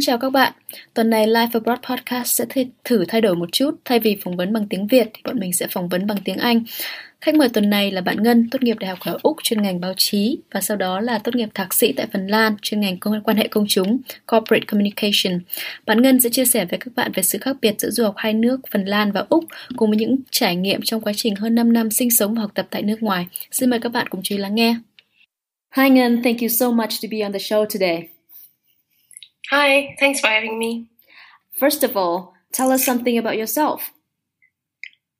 Xin chào các bạn. Tuần này Life Abroad Podcast sẽ thử thay đổi một chút. Thay vì phỏng vấn bằng tiếng Việt thì bọn mình sẽ phỏng vấn bằng tiếng Anh. Khách mời tuần này là bạn Ngân, tốt nghiệp Đại học ở Úc chuyên ngành báo chí và sau đó là tốt nghiệp thạc sĩ tại Phần Lan chuyên ngành quan hệ công chúng, Corporate Communication. Bạn Ngân sẽ chia sẻ với các bạn về sự khác biệt giữa du học hai nước Phần Lan và Úc cùng với những trải nghiệm trong quá trình hơn 5 năm sinh sống và học tập tại nước ngoài. Xin mời các bạn cùng chú ý lắng nghe. Hi Ngân, thank you so much to be on the show today. Hi, thanks for having me. First of all, tell us something about yourself.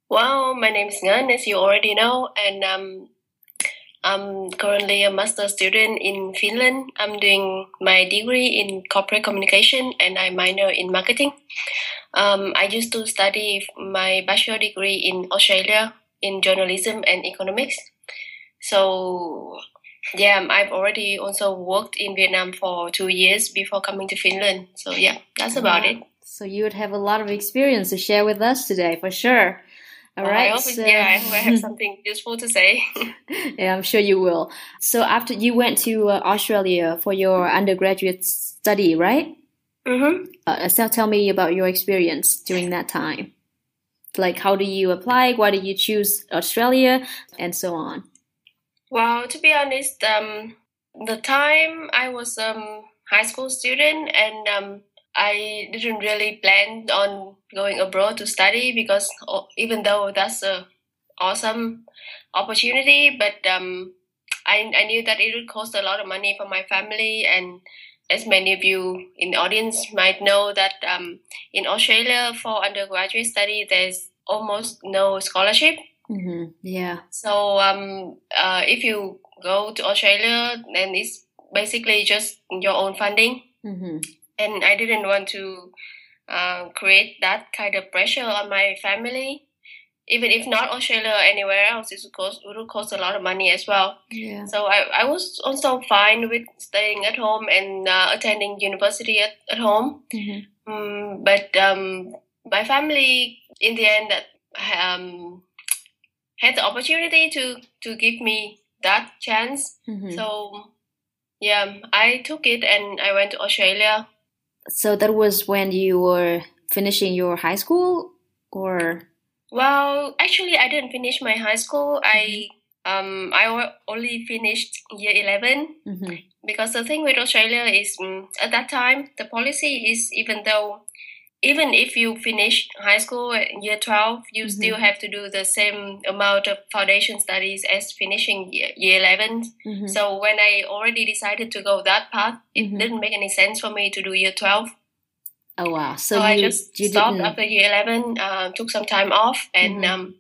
Well, my name is Ngan, as you already know, and um, I'm currently a master student in Finland. I'm doing my degree in corporate communication and I minor in marketing. Um, I used to study my bachelor degree in Australia in journalism and economics. So yeah, I've already also worked in Vietnam for two years before coming to Finland. So yeah, that's about it. So you would have a lot of experience to share with us today, for sure. All right. so, yeah, I hope I have something useful to say. yeah, I'm sure you will. So after you went to uh, Australia for your undergraduate study, right? Mm-hmm. Uh, so tell me about your experience during that time. Like, how do you apply? Why did you choose Australia, and so on? Well, to be honest, um, the time I was um high school student and um, I didn't really plan on going abroad to study because even though that's a awesome opportunity, but um, I, I knew that it would cost a lot of money for my family and as many of you in the audience might know that um, in Australia for undergraduate study there's almost no scholarship Mm-hmm. Yeah. So um, uh, if you go to Australia, then it's basically just your own funding. Mm-hmm. And I didn't want to uh, create that kind of pressure on my family. Even if not Australia, anywhere else, it would cost, it would cost a lot of money as well. Yeah. So I, I was also fine with staying at home and uh, attending university at, at home. Mm-hmm. Um, but um, my family, in the end, that um, had the opportunity to to give me that chance. Mm-hmm. So yeah, I took it and I went to Australia. So that was when you were finishing your high school, or well, actually, I didn't finish my high school. I um I only finished year 11 mm-hmm. because the thing with Australia is um, at that time the policy is even though even if you finish high school year 12 you mm-hmm. still have to do the same amount of foundation studies as finishing year, year 11 mm-hmm. so when i already decided to go that path it Mhm. didn't make any sense for me to do year 12 oh wow, so, so, you i just stopped didn't. after year 11 uh, took some time off and Mhm. um,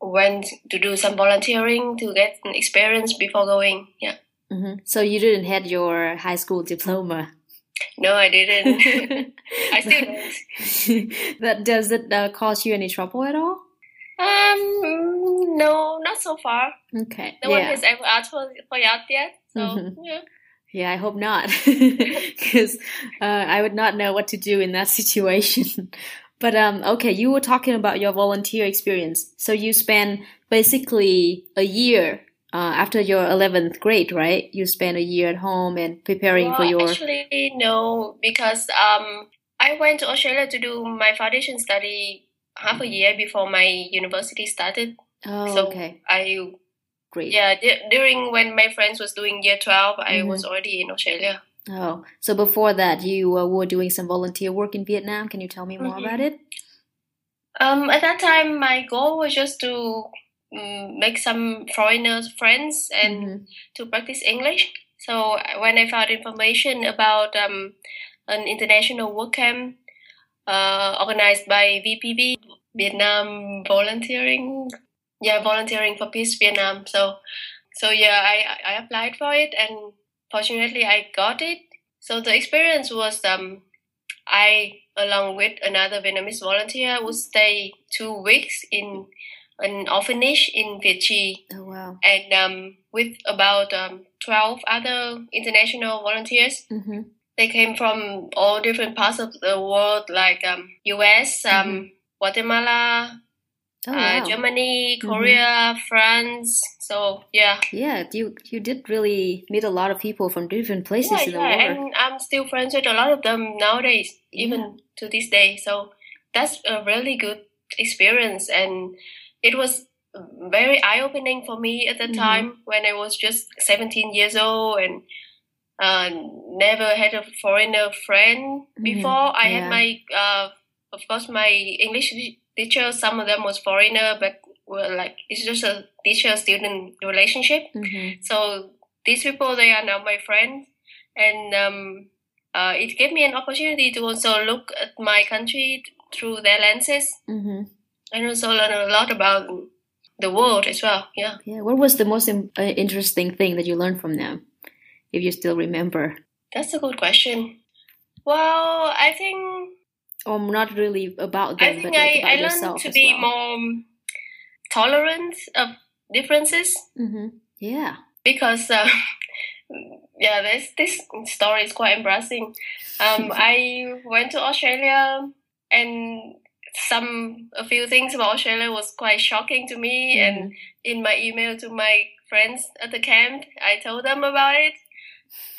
went to do some volunteering to get experience before going yeah Mhm. So you didn't had your high school diploma. No i didn't i still don't that does it uh, cause you any trouble at all? um no not so far Okay. No one yeah. has ever asked for, for yet. So Mhm. yeah. Yeah, I hope not, because uh, I would not know what to do in that situation. but um, okay, you were talking about your volunteer experience. So you spent basically a year uh, after your eleventh grade, right? You spent a year at home and preparing for Well, your. actually no, because um I went to Australia to do my foundation study half a year before my university started. oh, so okay, I great. yeah d- during when my friends was doing year 12 I Mhm. was already in Australia. Oh, so before that, you uh, were doing some volunteer work in Vietnam. Can you tell me more Mhm. about it? Um, at that time, my goal was just to make some foreigners friends and Mhm. to practice English. So when I found information about um, an international work camp uh, organized by VPV, Vietnam Volunteering, yeah, Volunteering for Peace Vietnam. So, so yeah, I I applied for it, and fortunately, I got it. So the experience was um, I along with another Vietnamese volunteer would stay two weeks in an orphanage in Trì Oh wow. and um, with about um, 12 other international volunteers. Mm-hmm. They came from all different parts of the world, like um, US, um, Mhm. Guatemala, oh, uh. Germany, mm-hmm. Korea, mm-hmm. France. So yeah. Yeah, you you did really meet a lot of people from different places yeah, in the yeah, world. and I'm still friends with a lot of them nowadays, even yeah. to this day. So that's a really good experience, and it was very eye opening for me at the mm-hmm. time when I was just 17 years old and uh, never had a foreigner friend mm-hmm. before. Mm-hmm. I yeah. had my, uh, of course, my English teacher. Some of them was foreigner, but were like it's just a teacher-student relationship. Mm-hmm. So these people, they are now my friends, and um, uh, it gave me an opportunity to also look at my country through their lenses, mm-hmm. And also learn a lot about the world as well. Yeah. Yeah. What was the most uh, interesting thing that you learned from them, if you still remember? That's a good question. Well, I think. Or I'm not really about them, I think I, I learned to be well. more tolerant of differences. Mm-hmm. Yeah. Because. Uh, yeah, this this story is quite embarrassing. Um, I went to Australia and some a few things about Australia was quite shocking to me. Mm. And in my email to my friends at the camp, I told them about it,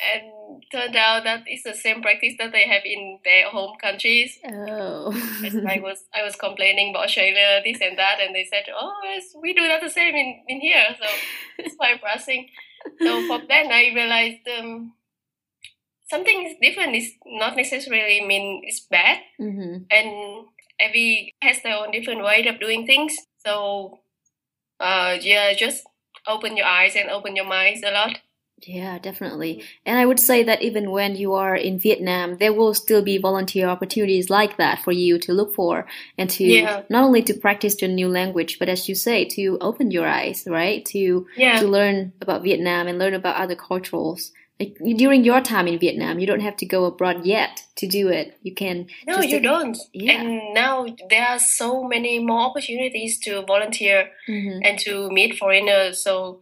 and turned out that it's the same practice that they have in their home countries. Oh, I was I was complaining about Australia, this and that, and they said, "Oh, yes, we do that the same in in here." So it's quite embarrassing. So from then I realized. Um, something is different is not necessarily mean it's bad mm-hmm. and every has their own different way of doing things. So, uh, yeah, just open your eyes and open your minds a lot. Yeah, definitely. And I would say that even when you are in Vietnam, there will still be volunteer opportunities like that for you to look for and to yeah. not only to practice your new language, but as you say, to open your eyes, right? To yeah. to learn about Vietnam and learn about other cultures like during your time in Vietnam, you don't have to go abroad yet to do it. You can. No, you don't. Yeah. And now there are so many more opportunities to volunteer mm-hmm. and to meet foreigners. So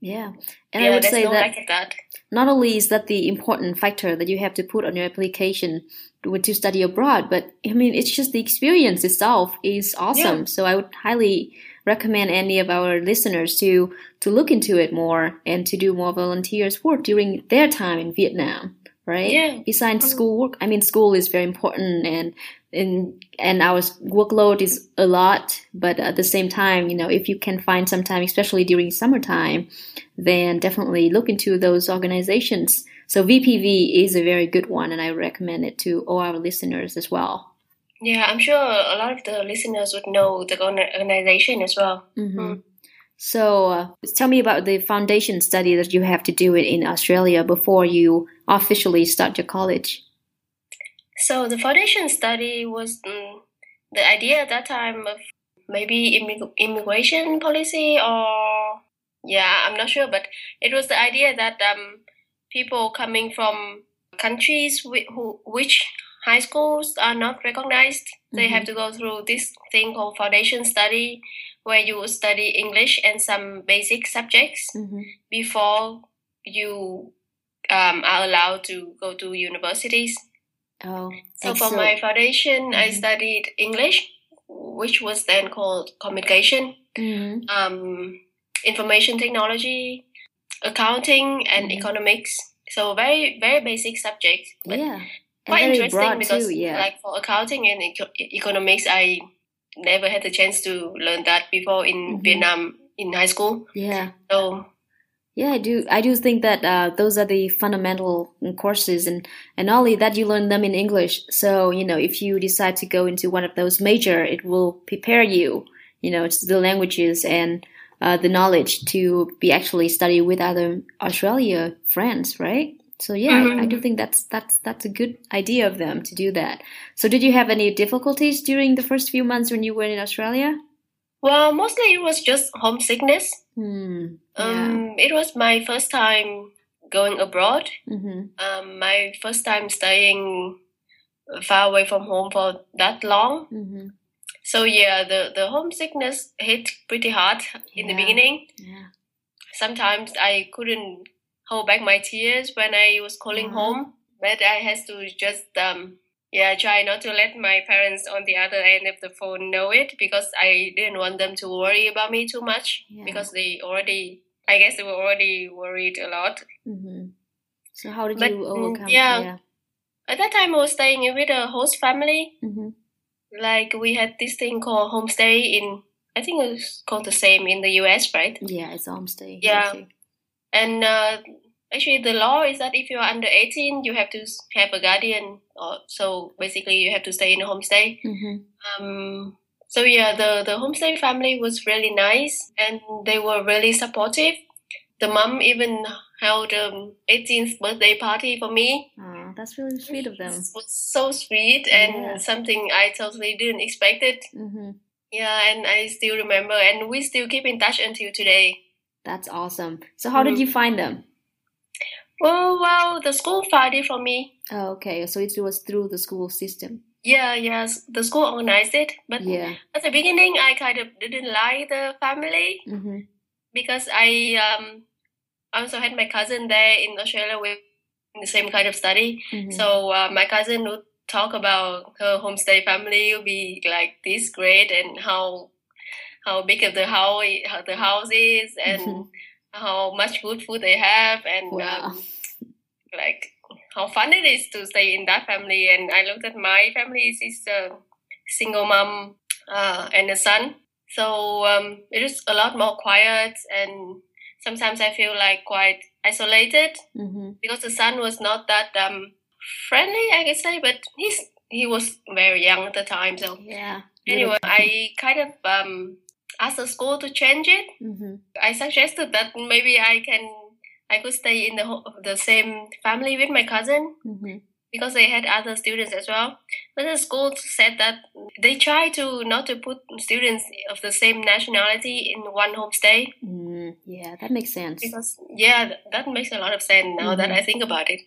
yeah, and yeah, I would say no that, that, not only is that the important factor that you have to put on your application to, to study abroad, but I mean it's just the experience itself is awesome. Yeah. So I would highly recommend any of our listeners to to look into it more and to do more volunteers work during their time in Vietnam, right? Yeah. Besides mm-hmm. school work, I mean, school is very important and and and our workload is a lot, but at the same time, you know, if you can find some time, especially during summertime, then definitely look into those organizations. So VPV is a very good one, and I recommend it to all our listeners as well. Yeah, I'm sure a lot of the listeners would know the organization as well. Mm-hmm. Mm. So, uh, tell me about the foundation study that you have to do it in Australia before you officially start your college. So, the foundation study was um, the idea at that time of maybe immig- immigration policy or yeah, I'm not sure, but it was the idea that um, people coming from countries who, which high schools are not recognized. Mm-hmm. They have mm-hmm. to go through this thing called foundation study, where you study English and some basic subjects mm-hmm. before you um, are allowed to go to universities. Oh, so for my foundation, mm-hmm. I studied English, which was then called communication, mm-hmm. um, information technology, accounting, and mm-hmm. economics. So very very basic subjects. But yeah quite interesting because, too, yeah. like for accounting and economics, I never had the chance to learn that before in mm-hmm. Vietnam in high school. Yeah. So. Yeah, I do. I do think that uh, those are the fundamental courses, and and only that you learn them in English. So you know, if you decide to go into one of those major, it will prepare you. You know, it's the languages and uh, the knowledge to be actually study with other Australia friends, right? So yeah, mm-hmm. I do think that's that's that's a good idea of them to do that. So did you have any difficulties during the first few months when you were in Australia? Well, mostly it was just homesickness. Mm, yeah. um, it was my first time going abroad. Mm-hmm. Um, my first time staying far away from home for that long. Mm-hmm. So yeah, the the homesickness hit pretty hard in yeah. the beginning. Yeah. Sometimes I couldn't hold back my tears when I was calling mm-hmm. home, but I had to just um yeah, try not to let my parents on the other end of the phone know it because I didn't want them to worry about me too much Yeah. because they already, I guess they were already worried a lot. hmm So how did But, you mm, overcome? yeah. Yeah. At that time, I was staying with a host family. hmm Like we had this thing called homestay in, I think it was called the same in the US, right? Yeah, it's homestay. Yeah. Okay. And uh, actually, the law is that if you are under 18, you have to have a guardian. Or, so basically, you have to stay in a homestay. hmm Um, so yeah, the, the homestay family was really nice and they were really supportive. The mom even held um 18th birthday party for me. Oh, that's really sweet of them. It was so sweet and Yeah. something I totally didn't expect it. hmm Yeah, and I still remember, and we still keep in touch until today. That's awesome. So how did Mm. you find them? Oh well, the school found it for me. Oh, okay. So it was through the school system. Yeah, yes, the school organized it, but Yeah. at the beginning, I kind of didn't like the family. hmm because I um also had my cousin there in Australia with the same kind of study. hmm So uh, my cousin would talk about her homestay family will be like this great and how how big of the house how the house is and Mhm. how much good food they have and Wow. um, like how fun it is to stay in that family. And I looked at my family. It's a single mom uh, and a son. So um, it is a lot more quiet, and sometimes I feel like quite isolated hmm because the son was not that um, friendly, I could say, but he's he was very young at the time. So Yeah. anyway, I kind of um, asked the school to change it. hmm I suggested that maybe I can I could stay in the ho- the same family with my cousin hmm because they had other students as well. But the school said that they try to not to put students of the same nationality in one homestay Mm, yeah, that makes sense. because yeah, that makes a lot of sense now that Mhm. I think about it.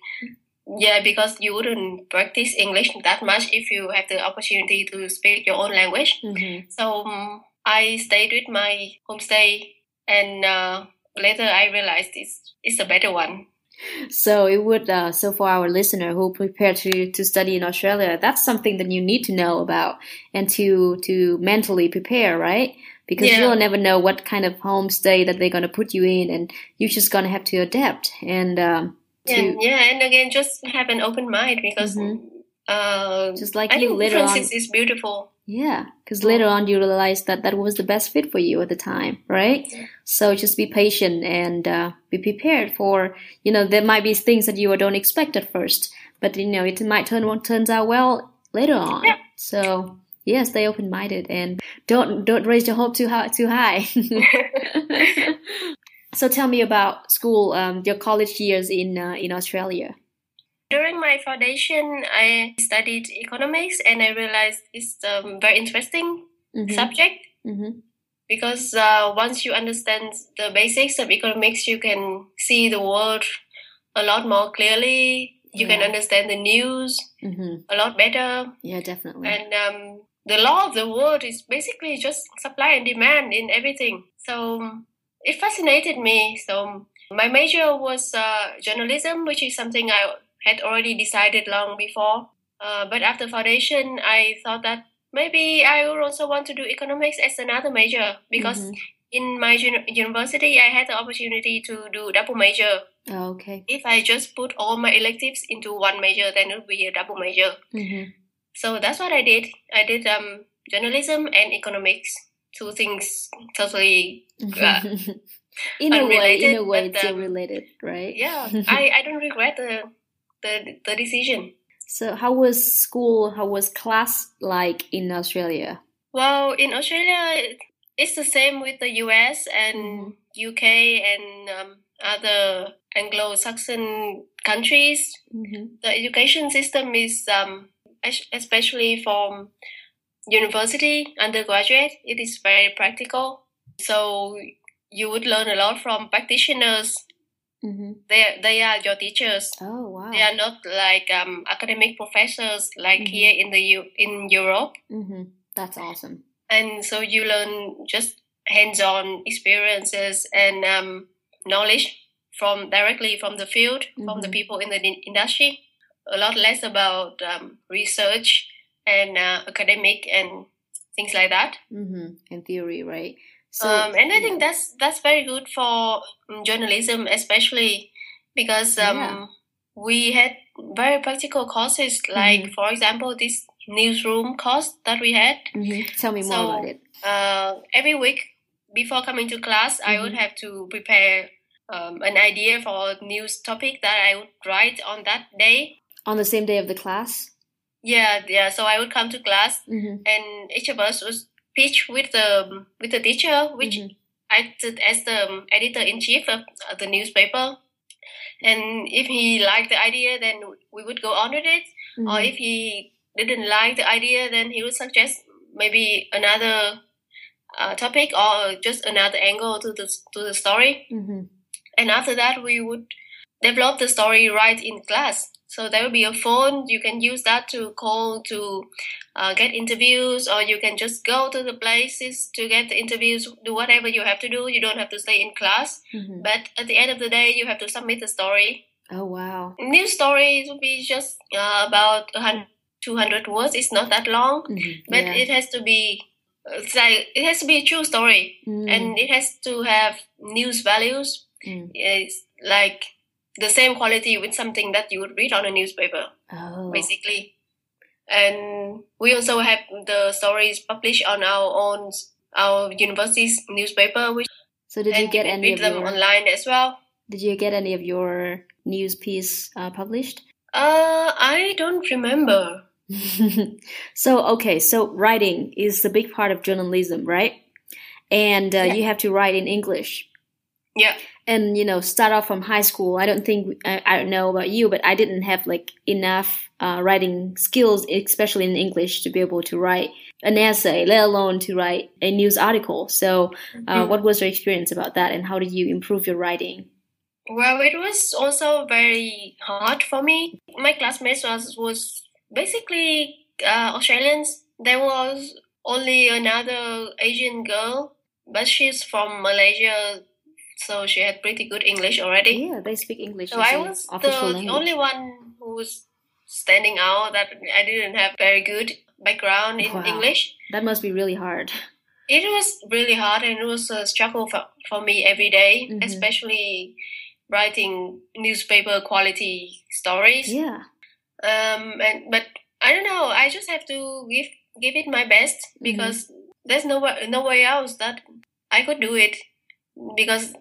Yeah, because you wouldn't practice English that much if you have the opportunity to speak your own language. hmm So um, I stayed with my homestay, and uh, later I realized it's it's a better one. So it would. Uh, so for our listener who prepare to to study in Australia, that's something that you need to know about and to to mentally prepare, right? Because Yeah. you'll never know what kind of homestay that they're gonna put you in, and you're just gonna have to adapt and um, to Yeah, yeah, and again, just have an open mind because Mhm. uh, just like I you think later on. is beautiful. Yeah, because later on you realize that that was the best fit for you at the time, right? Yeah. So just be patient and uh, be prepared for you know there might be things that you don't expect at first, but you know it might turn turns out well later on. Yeah. So yeah, stay open minded and don't don't raise your hope too high too high. so tell me about school, um, your college years in uh, in Australia. During my foundation, I studied economics, and I realized it's a um, very interesting Mhm, subject mhm, because uh, once you understand the basics of economics, you can see the world a lot more clearly. You can understand the news mhm. a lot better, Yeah, definitely. and um, the law of the world is basically just supply and demand in everything. So it fascinated me. So my major was uh, journalism, which is something I had already decided long before. Uh, but after foundation, I thought that maybe I would also want to do economics as another major because Mhm. in my uni- university, I had the opportunity to do double major. Oh, okay. If I just put all my electives into one major, then it would be a double major. Mhm. So that's what I did. I did um, journalism and economics, two things totally. Uh, in a way, in a way, but, still um, related, right? Yeah, I, I don't regret the, the the decision. So, how was school? How was class like in Australia? Well, in Australia, it's the same with the US and UK and um, other Anglo-Saxon countries. Mm-hmm. The education system is um, especially for university undergraduate. It is very practical. So you would learn a lot from practitioners. Mm-hmm. They they are your teachers. Oh wow! They are not like um, academic professors like Mhm. here in the U- in Europe. Mm-hmm. That's awesome. and so you learn just hands-on experiences and um, knowledge from directly from the field from the Mhm. people in the in- industry a lot less about um, research and uh, academic and things like that. Mm-hmm. In theory, right? So, um, and I think that's that's very good for journalism, especially because um, yeah. we had very practical courses. Like, mm-hmm. for example, this newsroom course that we had. Mm-hmm. Tell me more so, about it. Uh, every week before coming to class, I would mm-hmm. have to prepare um, an idea for a news topic that I would write on that day. On the same day of the class? Yeah, yeah. So I would come to class, mm-hmm. and each of us would pitch with the with the teacher, which mm-hmm. acted as the editor in chief of the newspaper. And if he liked the idea, then we would go on with it. Mm-hmm. Or if he didn't like the idea, then he would suggest maybe another uh, topic or just another angle to the to the story. Mm-hmm. And after that, we would develop the story right in class. So there will be a phone. You can use that to call to uh, get interviews, or you can just go to the places to get the interviews. Do whatever you have to do. You don't have to stay in class. Mm-hmm. But at the end of the day, you have to submit the story. Oh wow! News stories will be just uh, about 100, 200 words. It's not that long, mm-hmm. but yeah. it has to be. It's like it has to be a true story, mm. and it has to have news values. Mm. It's like the same quality with something that you would read on a newspaper, oh. basically. And we also have the stories published on our own our university's newspaper. Which so did you get you any read of them your, online as well? Did you get any of your news piece uh, published? Uh, I don't remember. so okay, so writing is the big part of journalism, right? And uh, yeah. you have to write in English. Yeah. And you know start off from high school. I don't think i, I don't know about you but i didn't have like enough uh, writing skills especially in english to be able to write an essay let alone to write a news article. So uh, mm-hmm. what was your experience about that and how did you improve your writing? Well it was also very hard for me. My classmates was was basically uh, australians. There was only another asian girl but she's from malaysia so she had pretty good English already. Yeah, they speak English. So I was the, only one who was standing out that I didn't have very good background in wow. English. That must be really hard. It was really hard and it was a struggle for, for me every day, mm-hmm. especially writing newspaper quality stories. Yeah. Um and but I don't know, I just have to give give it my best mm-hmm. because mm-hmm. there's no no way else that I could do it because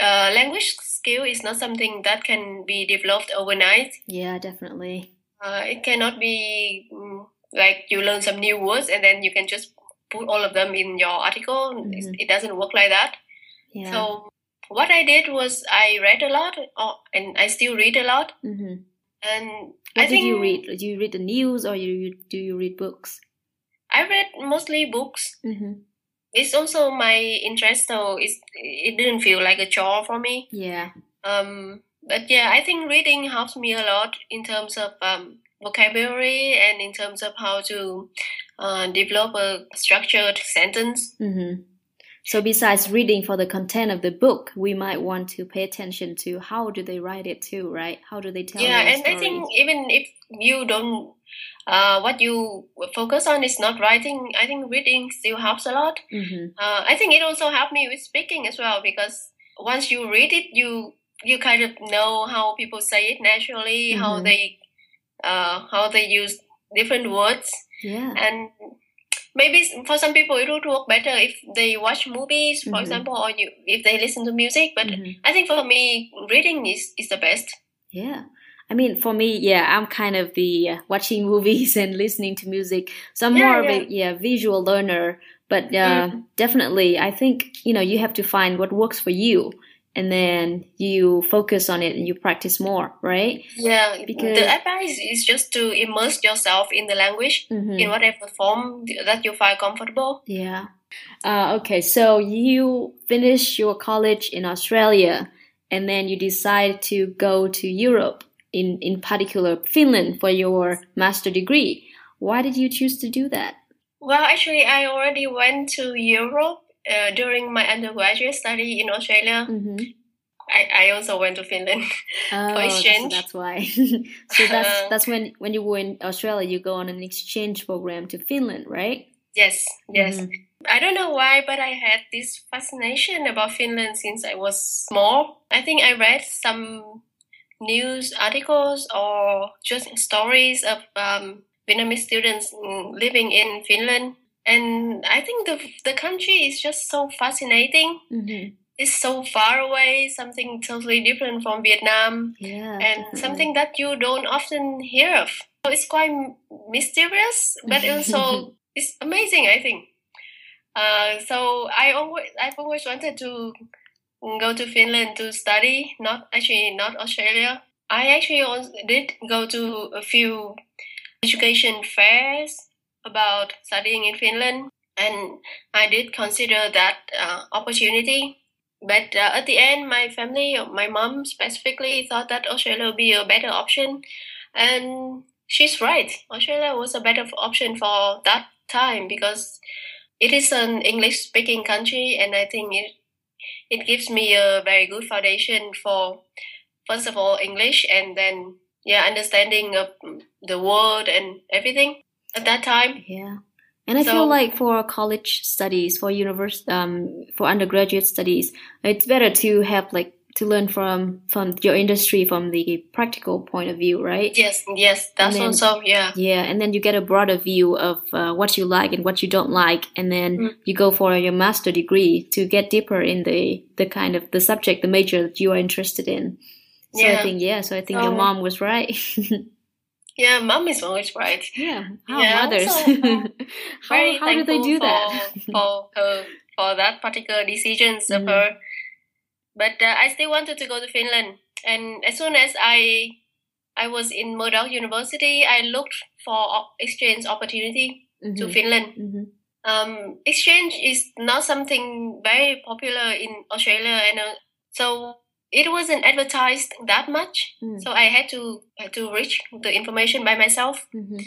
uh, language skill is not something that can be developed overnight. Yeah, definitely. Uh, it cannot be um, like you learn some new words and then you can just put all of them in your article. Mm-hmm. It doesn't work like that. Yeah. So what I did was I read a lot, uh, and I still read a lot. Mm-hmm. And what I did you read? Do you read the news or you do you read books? I read mostly books. Mm-hmm it's also my interest so it's, it didn't feel like a chore for me. Yeah. Um but yeah i think reading helps me a lot in terms of um, vocabulary and in terms of how to uh, develop a structured sentence. Mm-hmm. so besides reading for the content of the book we might want to pay attention to how do they write it too right? How do they tell yeah and i think even if you don't uh, what you focus on is not writing. I think reading still helps a lot. Mm-hmm. Uh, I think it also helped me with speaking as well because once you read it, you you kind of know how people say it naturally, mm-hmm. how they uh, how they use different words. Yeah, and maybe for some people it would work better if they watch movies, for mm-hmm. example, or you if they listen to music. But mm-hmm. I think for me, reading is is the best. Yeah. I mean, for me, yeah, I'm kind of the uh, watching movies and listening to music. So I'm yeah, more yeah. of a yeah visual learner. But uh, mm. definitely, I think you know you have to find what works for you, and then you focus on it and you practice more, right? Yeah. Because the advice is just to immerse yourself in the language mm-hmm. in whatever form that you find comfortable. Yeah. Uh, okay, so you finish your college in Australia, and then you decide to go to Europe in, in particular Finland for your master degree. Why did you choose to do that? Well, actually, I already went to Europe uh, during my undergraduate study in Australia. Mm-hmm. I, I also went to Finland oh, for exchange. So that's why. so that's uh, that's when when you were in Australia, you go on an exchange program to Finland, right? Yes, yes. Mm-hmm. I don't know why, but I had this fascination about Finland since I was small. I think I read some news articles or just stories of um, Vietnamese students living in Finland, and I think the the country is just so fascinating. Mm-hmm. It's so far away, something totally different from Vietnam, yeah, and definitely. something that you don't often hear of. So it's quite mysterious, but also it's amazing. I think. Uh, so I always I've always wanted to go to Finland to study. Not actually not Australia. I actually did go to a few education fairs about studying in Finland, and I did consider that uh, opportunity. But uh, at the end, my family, my mom specifically, thought that Australia would be a better option, and she's right. Australia was a better option for that time because it is an English speaking country, and I think it it gives me a very good foundation for first of all English, and then yeah, understanding of the world and everything at that time. Yeah. And I so, feel like for college studies, for university, um, for undergraduate studies, it's better to have like to learn from from your industry from the practical point of view, right? Yes, yes, that's then, also yeah. Yeah, and then you get a broader view of uh, what you like and what you don't like, and then mm. you go for your master degree to get deeper in the the kind of the subject, the major that you are interested in. So yeah. I think yeah, so I think your mom was right. yeah, mom is always right. Yeah, how yeah, mothers? Also, um, how how do they do that? for her for that particular decisions mm-hmm. of her but uh, I still wanted to go to Finland. And as soon as I I was in Murdoch University, I looked for exchange opportunity mm-hmm. to Finland. Mm-hmm. Um, exchange is not something very popular in Australia, and uh, so it wasn't advertised that much. Mm. So I had to had to reach the information by myself. Mm-hmm.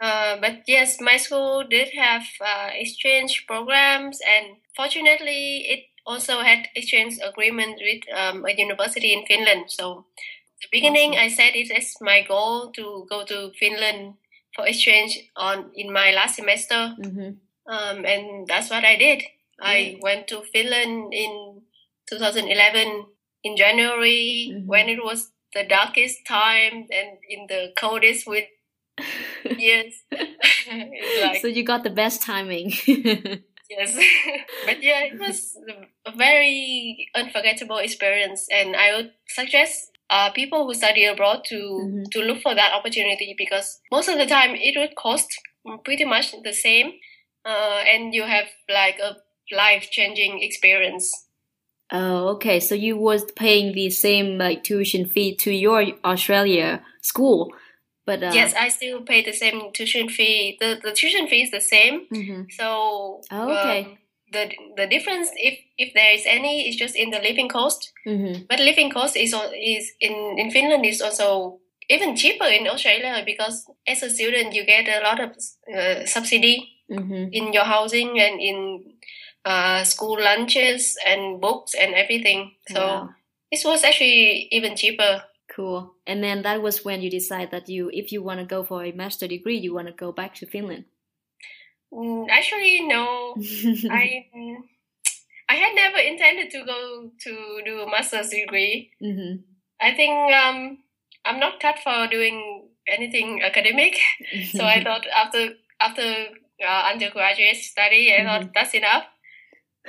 Uh, but yes, my school did have uh, exchange programs, and fortunately, it also had exchange agreement with um, a university in Finland. So the beginning, awesome. I said it as my goal to go to Finland for exchange on in my last semester, mm-hmm. um, and that's what I did. I went to Finland in 2011 in January mm-hmm. when it was the darkest time and in the coldest with yes. like, so you got the best timing. yes. But yeah it was a very unforgettable experience. And i would suggest uh, people who study abroad to mm-hmm. to look for that opportunity because most of the time it would cost pretty much the same uh, and you have like a life changing experience. Oh okay. So you was paying the same like tuition fee to your australia school but uh, yes, I still pay the same tuition fee. The the tuition fee is the same. Mm-hmm. So oh, okay. Um, the the difference, if if there is any, is just in the living cost. Mm-hmm. But living cost is is in in Finland is also even cheaper in Australia because as a student you get a lot of uh, subsidy mm-hmm. in your housing and in uh, school lunches and books and everything. So wow. this was actually even cheaper Cool. And then that was when you decide that you, if you want to go for a master degree, you want to go back to Finland. Mm, actually, no. I I had never intended to go to do a master's degree. Mm-hmm. I think um, I'm not cut for doing anything academic. so I thought after after uh, undergraduate study, I mm-hmm. thought that's enough.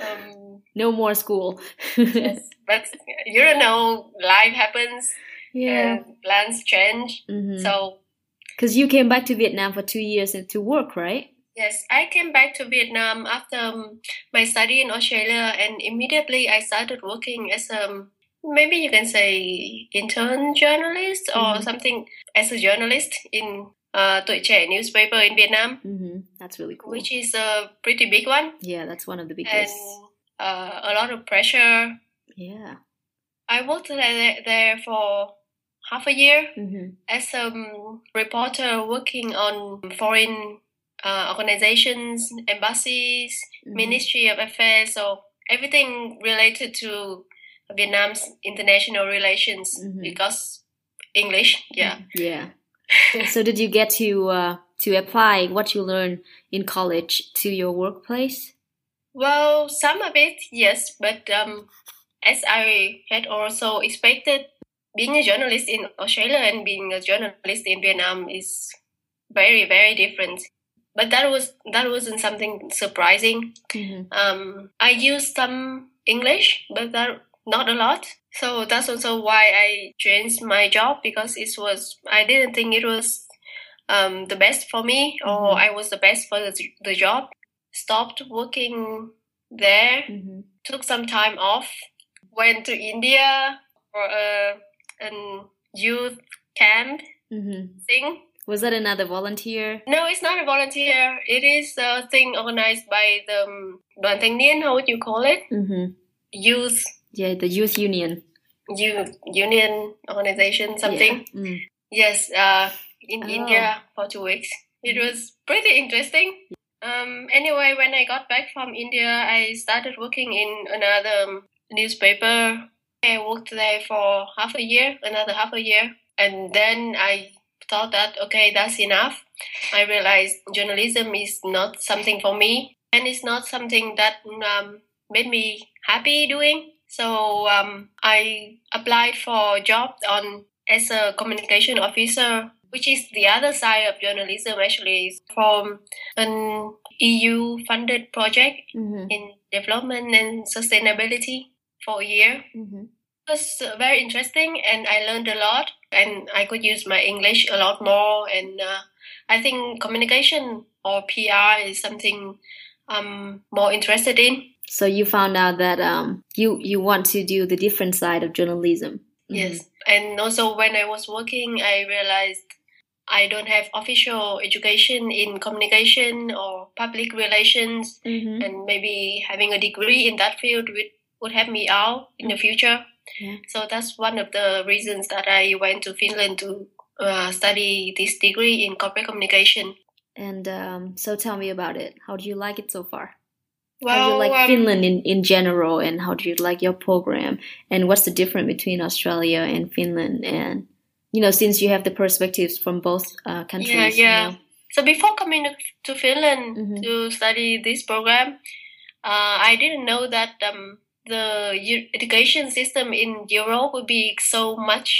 Um, no more school. yes, but you don't know. Life happens yeah plans change mm-hmm. so because you came back to vietnam for two years to work right yes i came back to vietnam after um, my study in australia and immediately i started working as a um, maybe you can say intern journalist or mm-hmm. something as a journalist in uh, Tuổi Trẻ newspaper in Vietnam. Mm-hmm. That's really cool. Which is a pretty big one. Yeah, that's one of the biggest. And uh, a lot of pressure. Yeah. I worked there, there for half a year mm-hmm. as a um, reporter working on foreign uh, organizations, embassies, mm-hmm. Ministry of Affairs, so everything related to Vietnam's international relations Mhm. because English. Yeah. Yeah. so did you get to uh, to apply what you learned in college to your workplace? Well, some of it, yes, but um, as I had also expected, being a journalist in Australia and being a journalist in Vietnam is very, very different. But that was that wasn't something surprising. hmm Um, I used some English, but that not a lot. So that's also why I changed my job because it was I didn't think it was um, the best for me or Mhm. I was the best for the, the job. Stopped working there, hmm took some time off, went to India for a an youth camp hmm thing. Was that another volunteer? No, it's not a volunteer. It is a thing organized by the Đoàn Thanh niên, how would you call it? hmm Youth Yeah, the youth union. youth union organization something. Yeah. Mm. Yes, uh, in Oh. India for two weeks. It was pretty interesting. Um, anyway, when I got back from India, I started working in another um, newspaper. I worked there for half a year, another half a year, and then I thought that okay, that's enough. I realized journalism is not something for me, and it's not something that um, made me happy doing. So um, I applied for a job on as a communication officer, which is the other side of journalism. Actually, is from an EU funded project hmm in development and sustainability for a year. hmm It was uh, very interesting, and I learned a lot, and I could use my English a lot more. And uh, I think communication or PR is something I'm more interested in. So you found out that um you you want to do the different side of journalism. Yes. And also when I was working, I realized I don't have official education in communication or public relations, hmm and maybe having a degree in that field would, would help me out in the future. Yeah. So that's one of the reasons that I went to Finland to uh, study this degree in corporate communication. And um, so tell me about it. How do you like it so far? how Well, do you like um, Finland in, in general, and how do you like your program? And what's the difference between Australia and Finland? And you know, since you have the perspectives from both uh, countries, Yeah, you yeah. know. So before coming to Finland Mhm. to study this program, uh, I didn't know that um, the education system in Europe would be so much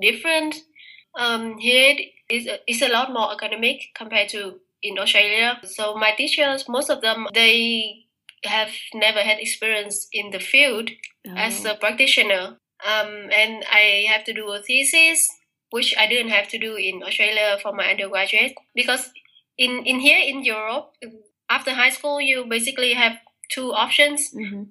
different. Um, here is is a lot more academic compared to in Australia. So my teachers, most of them, they have never had experience in the field as Oh. a practitioner. Um, and I have to do a thesis, which I didn't have to do in Australia for my undergraduate because in, in here in Europe, after high school, you basically have two options. Mhm.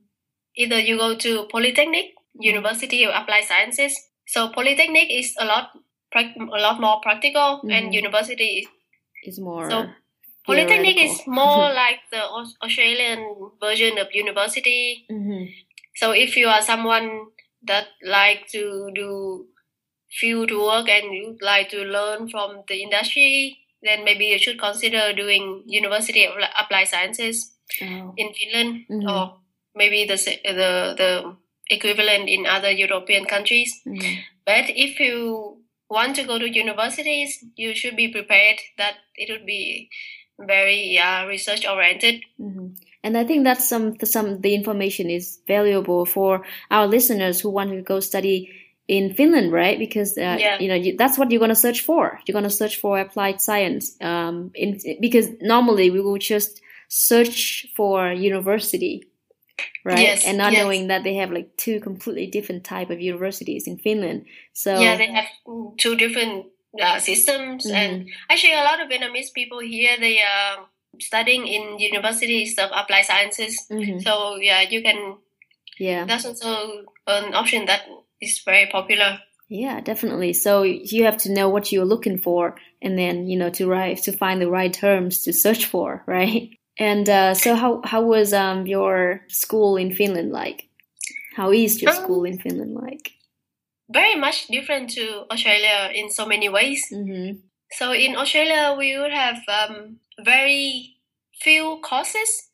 Either you go to Polytechnic, University of Applied Sciences. So Polytechnic is a lot a lot more practical, Mhm. and university is more So, Polytechnic is more like the Australian version of university. Mhm. So if you are someone that like to do field work and you like to learn from the industry, then maybe you should consider doing University of Applied Sciences Oh. in Finland, Mhm. or maybe the the the equivalent in other European countries. Mhm. But if you want to go to universities, you should be prepared that it would be very uh, research oriented. Mhm. And I think that's some some the information is valuable for our listeners who want to go study in Finland, right? Because uh, Yeah. you know you, that's what you're going to search for. You're going to search for applied science. Um, in because normally we will just search for university, right? Yes, and not yes. knowing that they have like two completely different type of universities in Finland. So Yeah, they have two different uh, systems, and Mhm. actually, a lot of Vietnamese people here they are studying in universities of applied sciences. Mhm. So yeah, you can. yeah. That's also an option that is very popular. Yeah, definitely. So you have to know what you're looking for, and then you know to write to find the right terms to search for, right? And uh, so, how how was um your school in Finland like? How is your Um, school in Finland like? Very much different to Australia in so many ways. Mm-hmm. So in Australia, we would have um, very few courses.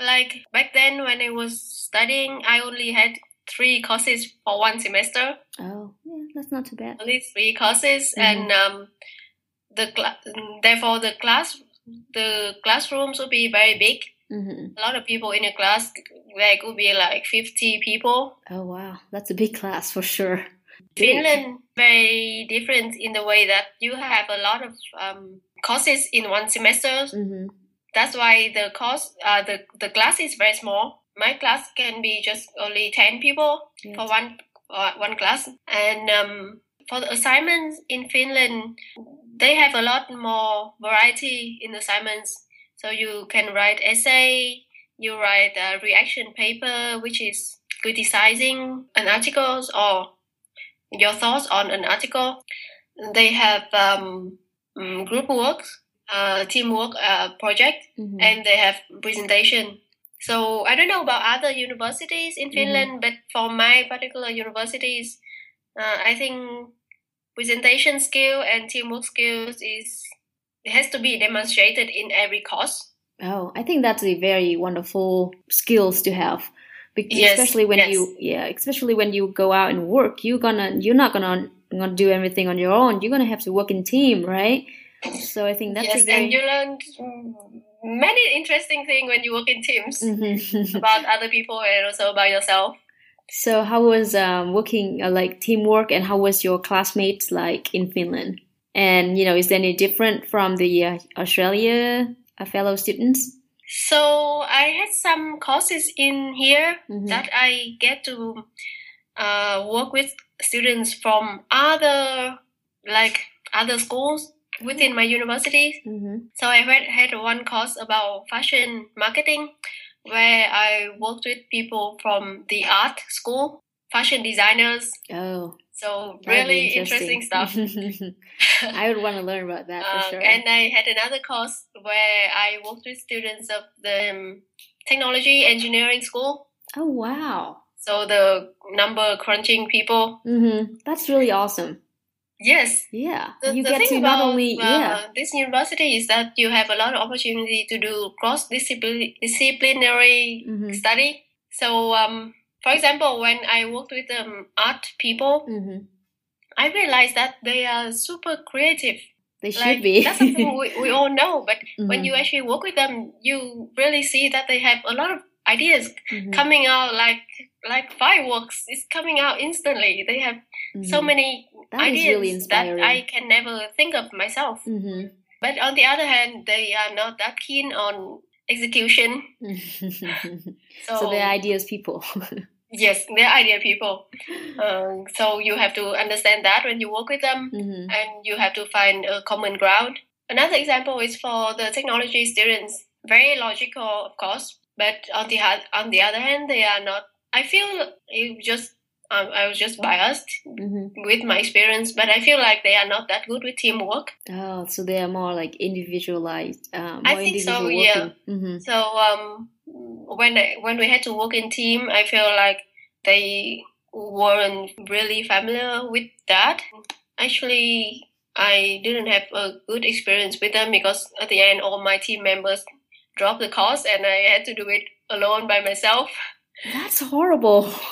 Like back then, when I was studying, I only had three courses for one semester. Oh, yeah, that's not too bad. Only three courses, Mhm. and um, the therefore the class the classrooms will be very big. hmm A lot of people in a class. There could be like fifty people. Oh, wow, that's a big class for sure. Finland very different in the way that you have a lot of um, courses in one semester. hmm That's why the course uh, the the class is very small. My class can be just only ten people Yeah. for one uh, one class, and um, for the assignments in Finland, they have a lot more variety in assignments. So you can write essay, you write a reaction paper, which is criticizing an article or your thoughts on an article. They have um, mm, group work, uh, teamwork uh, project, hmm and they have presentation. So I don't know about other universities in Finland, but for my particular universities, uh, I think presentation skill and teamwork skills is it has to be demonstrated in every course. Oh, I think that's a very wonderful skills to have. Bec- Yes, especially when yes. you yeah, especially when you go out and work, you're gonna you're not gonna gonna do everything on your own. You're gonna have to work in team, right? So I think that's yes, a very and you learn many interesting things when you work in teams Mhm. about other people and also about yourself. So how was um, working uh, like teamwork and how was your classmates like in Finland? And you know, is there any different from the uh, Australia uh, fellow students? So I had some courses in here Mhm. that I get to uh, work with students from other like other schools within my university. Mm-hmm. So I read, had one course about fashion marketing where I worked with people from the art school, fashion designers. Oh, So really interesting stuff. I would want to learn about that for Um, sure. And I had another course where I worked with students of the um, technology engineering school. oh wow. So the number crunching people. Mm-hmm. That's really awesome. Yes. Yeah, The, you the get thing to about not only uh, yeah. this university is that you have a lot of opportunity to do cross disciplinary Mm-hmm. study. So, um, for example, when I worked with um, art people, Mm-hmm. I realized that they are super creative. They should Like be. that's something we, we all know, but when Mhm. you actually work with them, you really see that they have a lot of ideas Mhm. coming out like like fireworks. It's coming out instantly. They have so Mhm. many That ideas really that. I can never think of myself. Mhm. But on the other hand, they are not that keen on execution. So, so they're ideas people. yes, they're idea people. Um, so you have to understand that when you work with them, Mhm. and you have to find a common ground. Another example is for the technology students. Very logical, of course, but on the on the other hand, they are not. I feel it just um, I was just biased Mhm. with my experience, but I feel like they are not that good with teamwork. Oh, so they are more like individualized. Uh, more I think so, individual yeah. working. Mhm. So um, when I, when we had to work in team, I feel like they weren't really familiar with that. Actually, I didn't have a good experience with them because at the end, all my team members dropped the course, and I had to do it alone by myself. That's horrible.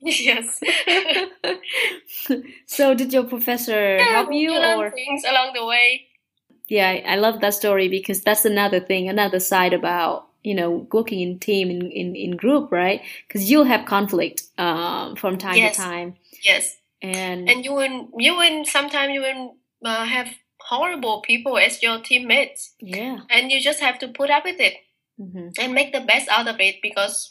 yes, so did your professor help you learn or? things along the way. yeah I, love that story because that's another thing another side about you know working in team in, in, in group right? Because you'll have conflict um, from time Yes. to time. Yes, and, and you will you will sometimes you will uh, have horrible people as your teammates, yeah. And you just have to put up with it. hmm and make the best out of it because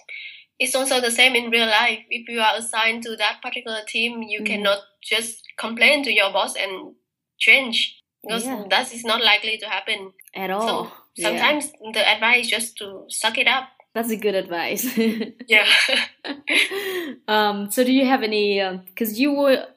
it's also the same in real life. If you are assigned to that particular team, you Mhm. cannot just complain to your boss and change because Yeah. that is not likely to happen. at all So Yeah. sometimes the advice is just to suck it up. that's a good advice Yeah. um, so do you have any because you were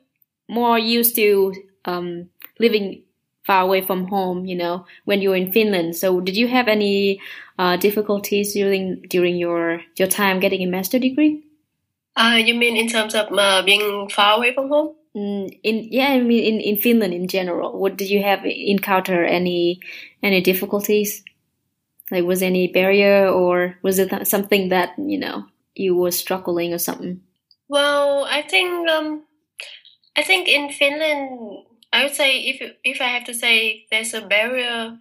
more used to um, living far away from home you know when you were in finland so did you have any uh, difficulties during during your your time getting a master degree? Uh, you mean in terms of uh, being far away from home? mm, in yeah i mean in, in finland in general. What did you have encounter any any difficulties? Like was any barrier or was it something that you know you were struggling or something? Well, I think um, I think in Finland, I would say if if I have to say there's a barrier,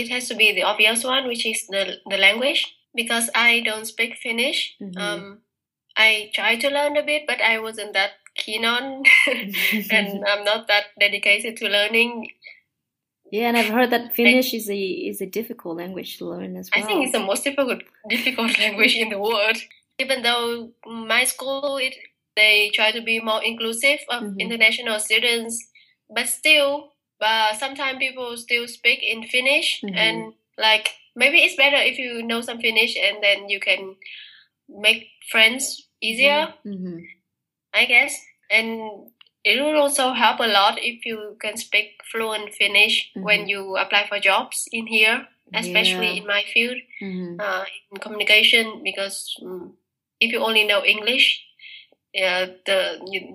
it has to be the obvious one, which is the the language. Because I don't speak Finnish, Mhm. um, I tried to learn a bit, but I wasn't that keen on, and I'm not that dedicated to learning. yeah, and I've heard that Finnish is a is a difficult language to learn as well. I think it's the most difficult difficult language in the world. Even though my school it they try to be more inclusive of Mhm. international students, but still, uh, sometimes people still speak in Finnish, Mhm. and like maybe it's better if you know some Finnish and then you can make friends easier, hmm I guess, and it will also help a lot if you can speak fluent Finnish Mhm. when you apply for jobs in here, especially Yeah. in my field hmm uh, in communication because um, if you only know English, uh, the,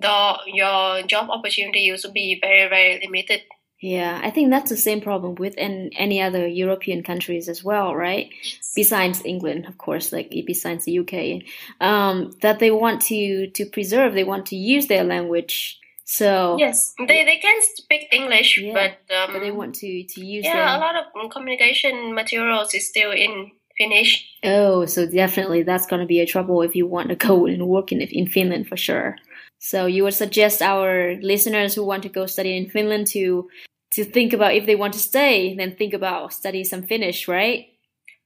the your job opportunity will be very very limited. Yeah, I think that's the same problem with an, any other European countries as well, right? Besides England, of course, like besides the UK, um, that they want to to preserve, they want to use their language. So Yes, they they can speak English, Yeah, but um, but they want to to use yeah, their a lot of um, communication materials is still in Finnish. Oh, so definitely that's going to be a trouble if you want to go and work in in Finland for sure. So you would suggest our listeners who want to go study in Finland to to think about if they want to stay, then think about study some Finnish, right?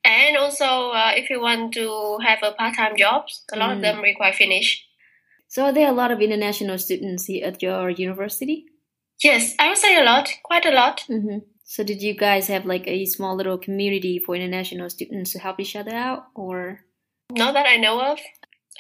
And also, uh, if you want to have a part-time jobs, a lot Mm. of them require Finnish. So are there a lot of international students here at your university? Yes, I would say a lot, quite a lot. Mm-hmm. So did you guys have like a small little community for international students to help each other out, or? Not that I know of.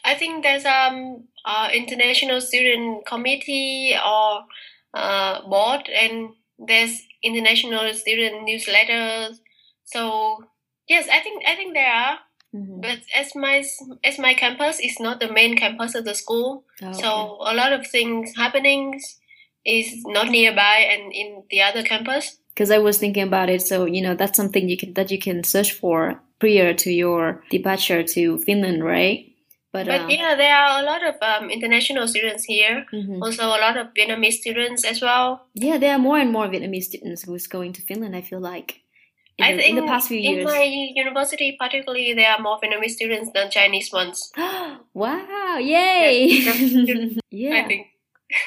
I think there's um uh, international student committee or uh, board, and there's international student newsletters. So yes, I think I think there are. Mhm. But as my as my campus is not the main campus of the school, Oh, so okay. a lot of things happenings is not nearby and in the other campus. because I was thinking about it. So you know, that's something you can that you can search for prior to your departure to Finland, right? But, But um, yeah, there are a lot of um, international students here. mhm. Also, a lot of Vietnamese students as well. yeah, there are more and more Vietnamese students who's going to Finland. I feel like in, I the, think in the past few in years. In my university, particularly, there are more Vietnamese students than Chinese ones. wow! Yay! yeah, I think.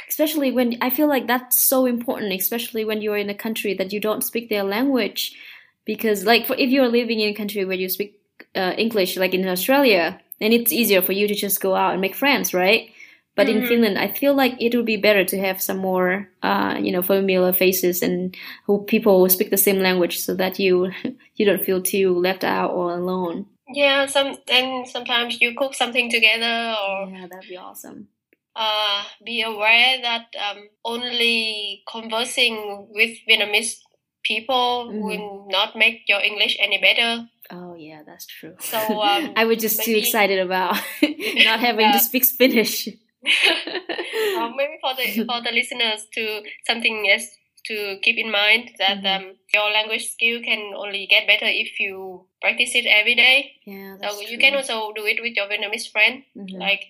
especially when I feel like that's so important, especially when you're in a country that you don't speak their language, because like for, if you're living in a country where you speak uh, English, like in Australia, then it's easier for you to just go out and make friends, right? But in Mhm. Finland, I feel like it would be better to have some more, uh, you know, familiar faces and who people who speak the same language, so that you you don't feel too left out or alone. Yeah, some and sometimes you cook something together, or Yeah, that'd be awesome. uh, be aware that um, only conversing with Vietnamese people Mhm. will not make your English any better. Oh yeah, that's true. So, um, I was just too excited about not having to Yeah. speak Finnish. uh, maybe for the for the listeners to something else to keep in mind that Mhm. um, your language skill can only get better if you practice it every day. yeah, So you true. can also do it with your Vietnamese friend. Mhm. Like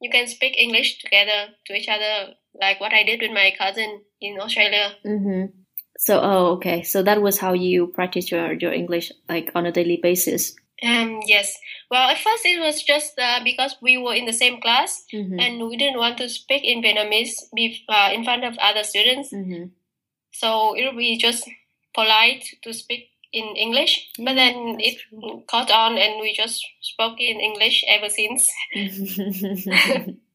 you can speak English together to each other, like what I did with my cousin in Australia. Mhm. So oh okay, so that was how you practice your your English like on a daily basis. Um, yes. Well, at first it was just uh, because we were in the same class Mhm. and we didn't want to speak in Vietnamese be, uh, in front of other students. Mhm. So it would be just polite to speak in English. Yeah, but then it true. caught on and we just spoke in English ever since.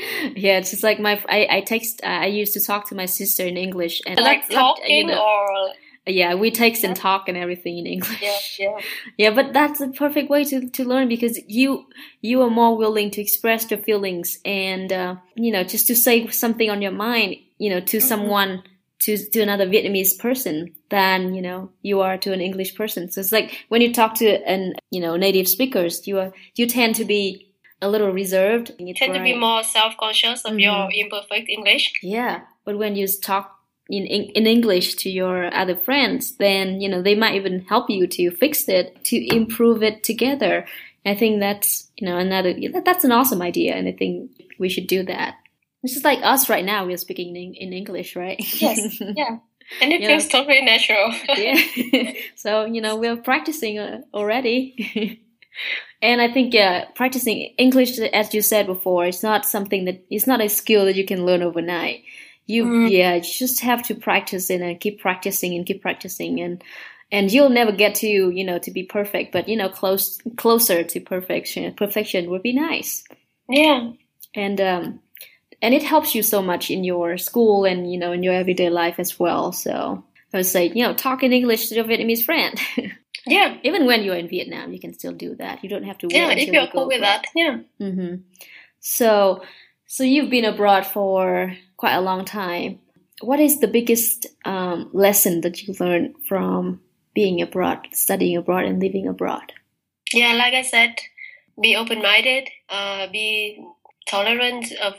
yeah, it's just like my I I text I used to talk to my sister in English and like talking you know, or yeah we text and talk and everything in English. yeah, yeah. Yeah, but that's a perfect way to, to learn because you you are more willing to express your feelings and uh, you know just to say something on your mind, you know, to Mhm. someone to to another Vietnamese person than you know you are to an English person. So it's like when you talk to an you know native speakers, you are you tend to be a little reserved. You tend to be more self-conscious of Mhm. your imperfect English. Yeah, but when you talk in, in in English to your other friends, then you know they might even help you to fix it, to improve it together. I think that's you know another that's an awesome idea, and I think we should do that. It's just like us right now. We're speaking in, in English, right? Yes. yeah. And it feels totally natural. yeah. so you know we're practicing uh, already. And I think yeah, practicing English, as you said before, it's not something that it's not a skill that you can learn overnight. You mm. yeah, you just have to practice and uh, keep practicing and keep practicing and and you'll never get to you know to be perfect, but you know close closer to perfection. Perfection would be nice. Yeah. And um, and it helps you so much in your school and you know in your everyday life as well. So I would say you know talk in English to your Vietnamese friend. Yeah. Even when you're in Vietnam, you can still do that. You don't have to wait yeah, if you're cool with that. Yeah. Mm-hmm. So, so you've been abroad for quite a long time. What is the biggest um, lesson that you learned from being abroad, studying abroad, and living abroad? Yeah, like I said, be open-minded, uh, be tolerant of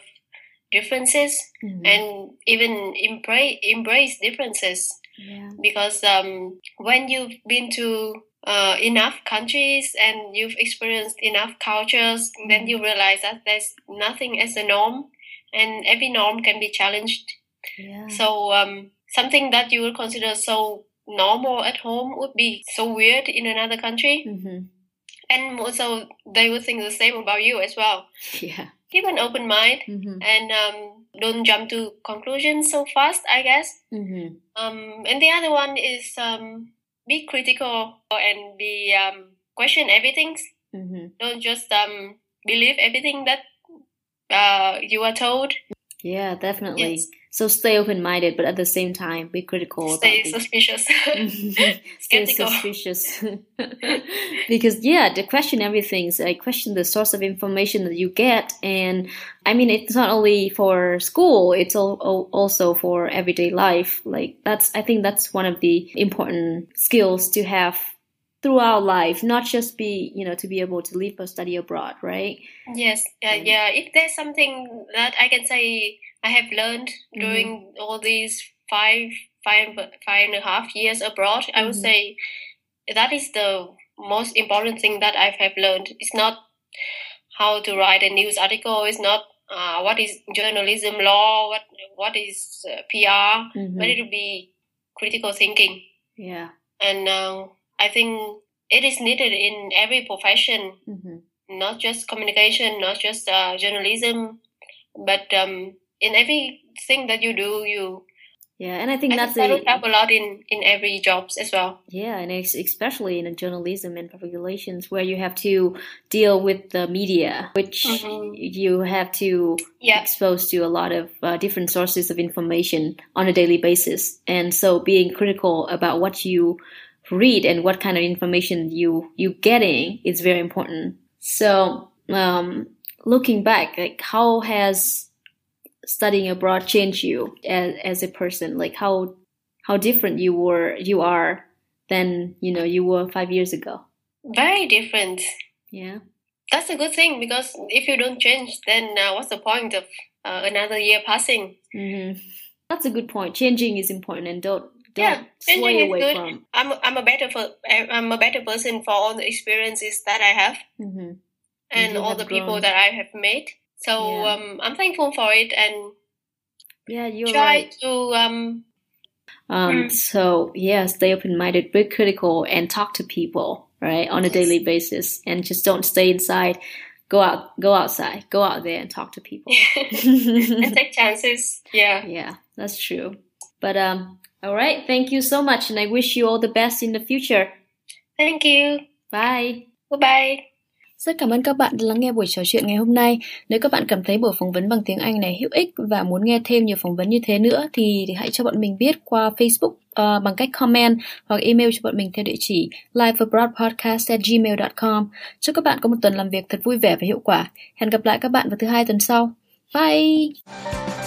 differences, mm-hmm. and even embrace embrace differences. Yeah. Because um, when you've been to uh, enough countries and you've experienced enough cultures, mm-hmm. then you realize that there's nothing as a norm, and every norm can be challenged. Yeah. So um, something that you would consider so normal at home would be so weird in another country. Mm-hmm. And also, they would think the same about you as well. Yeah. Keep an open mind mm-hmm. and um, don't jump to conclusions so fast, I guess. Mm-hmm. Um, and the other one is um, be critical and be um, question everything. Mm-hmm. Don't just um, believe everything that uh, you are told. Yeah, definitely. Yes. So stay open minded, but at the same time, be critical. Stay suspicious. stay suspicious. because yeah, to question everything. So I question the source of information that you get, and I mean, it's not only for school; it's also for everyday life. Like that's, I think that's one of the important skills to have throughout life, not just be, you know, to be able to live or study abroad, right? Yes, yeah, yeah. If there's something that I can say I have learned mm-hmm. during all these five, five, five and a half years abroad, I would mm-hmm. say that is the most important thing that I have learned. It's not how to write a news article. It's not uh, what is journalism law, what what is uh, PR, mm-hmm. but it will be critical thinking. Yeah. And uh, I think it is needed in every profession, mm-hmm. not just communication, not just uh, journalism, but um, in everything that you do, you yeah, and I think I that's think that will help a lot in in every jobs as well. Yeah, and especially in journalism and public relations, where you have to deal with the media, which mm-hmm. you have to yeah. expose to a lot of uh, different sources of information on a daily basis, and so being critical about what you read and what kind of information you you getting is very important. So, um, looking back, like how has studying abroad changed you as, as a person? Like how how different you were you are than you know you were five years ago? Very different. Yeah, that's a good thing because if you don't change, then uh, what's the point of uh, another year passing? Mm-hmm. That's a good point. Changing is important, and don't don't yeah, sway away good. from. I'm I'm a better for I'm a better person for all the experiences that I have, mm-hmm. and all the grown. people that I have met. So yeah. um, I'm thankful for it and yeah, you try right. to um. Um, mm. So yeah, stay open-minded, be critical, and talk to people right on a yes. daily basis, and just don't stay inside. Go out, go outside, go out there and talk to people, and take chances. Yeah, yeah, that's true. But um, all right, thank you so much, and I wish you all the best in the future. Thank you. Bye. Bye bye. Rất cảm ơn các bạn đã lắng nghe buổi trò chuyện ngày hôm nay. Nếu các bạn cảm thấy buổi phỏng vấn bằng tiếng Anh này hữu ích và muốn nghe thêm nhiều phỏng vấn như thế nữa thì, thì hãy cho bọn mình biết qua Facebook uh, bằng cách comment hoặc email cho bọn mình theo địa chỉ lifeabroadpodcast@gmail.com. Chúc các bạn có một tuần làm việc thật vui vẻ và hiệu quả. Hẹn gặp lại các bạn vào thứ hai tuần sau. Bye!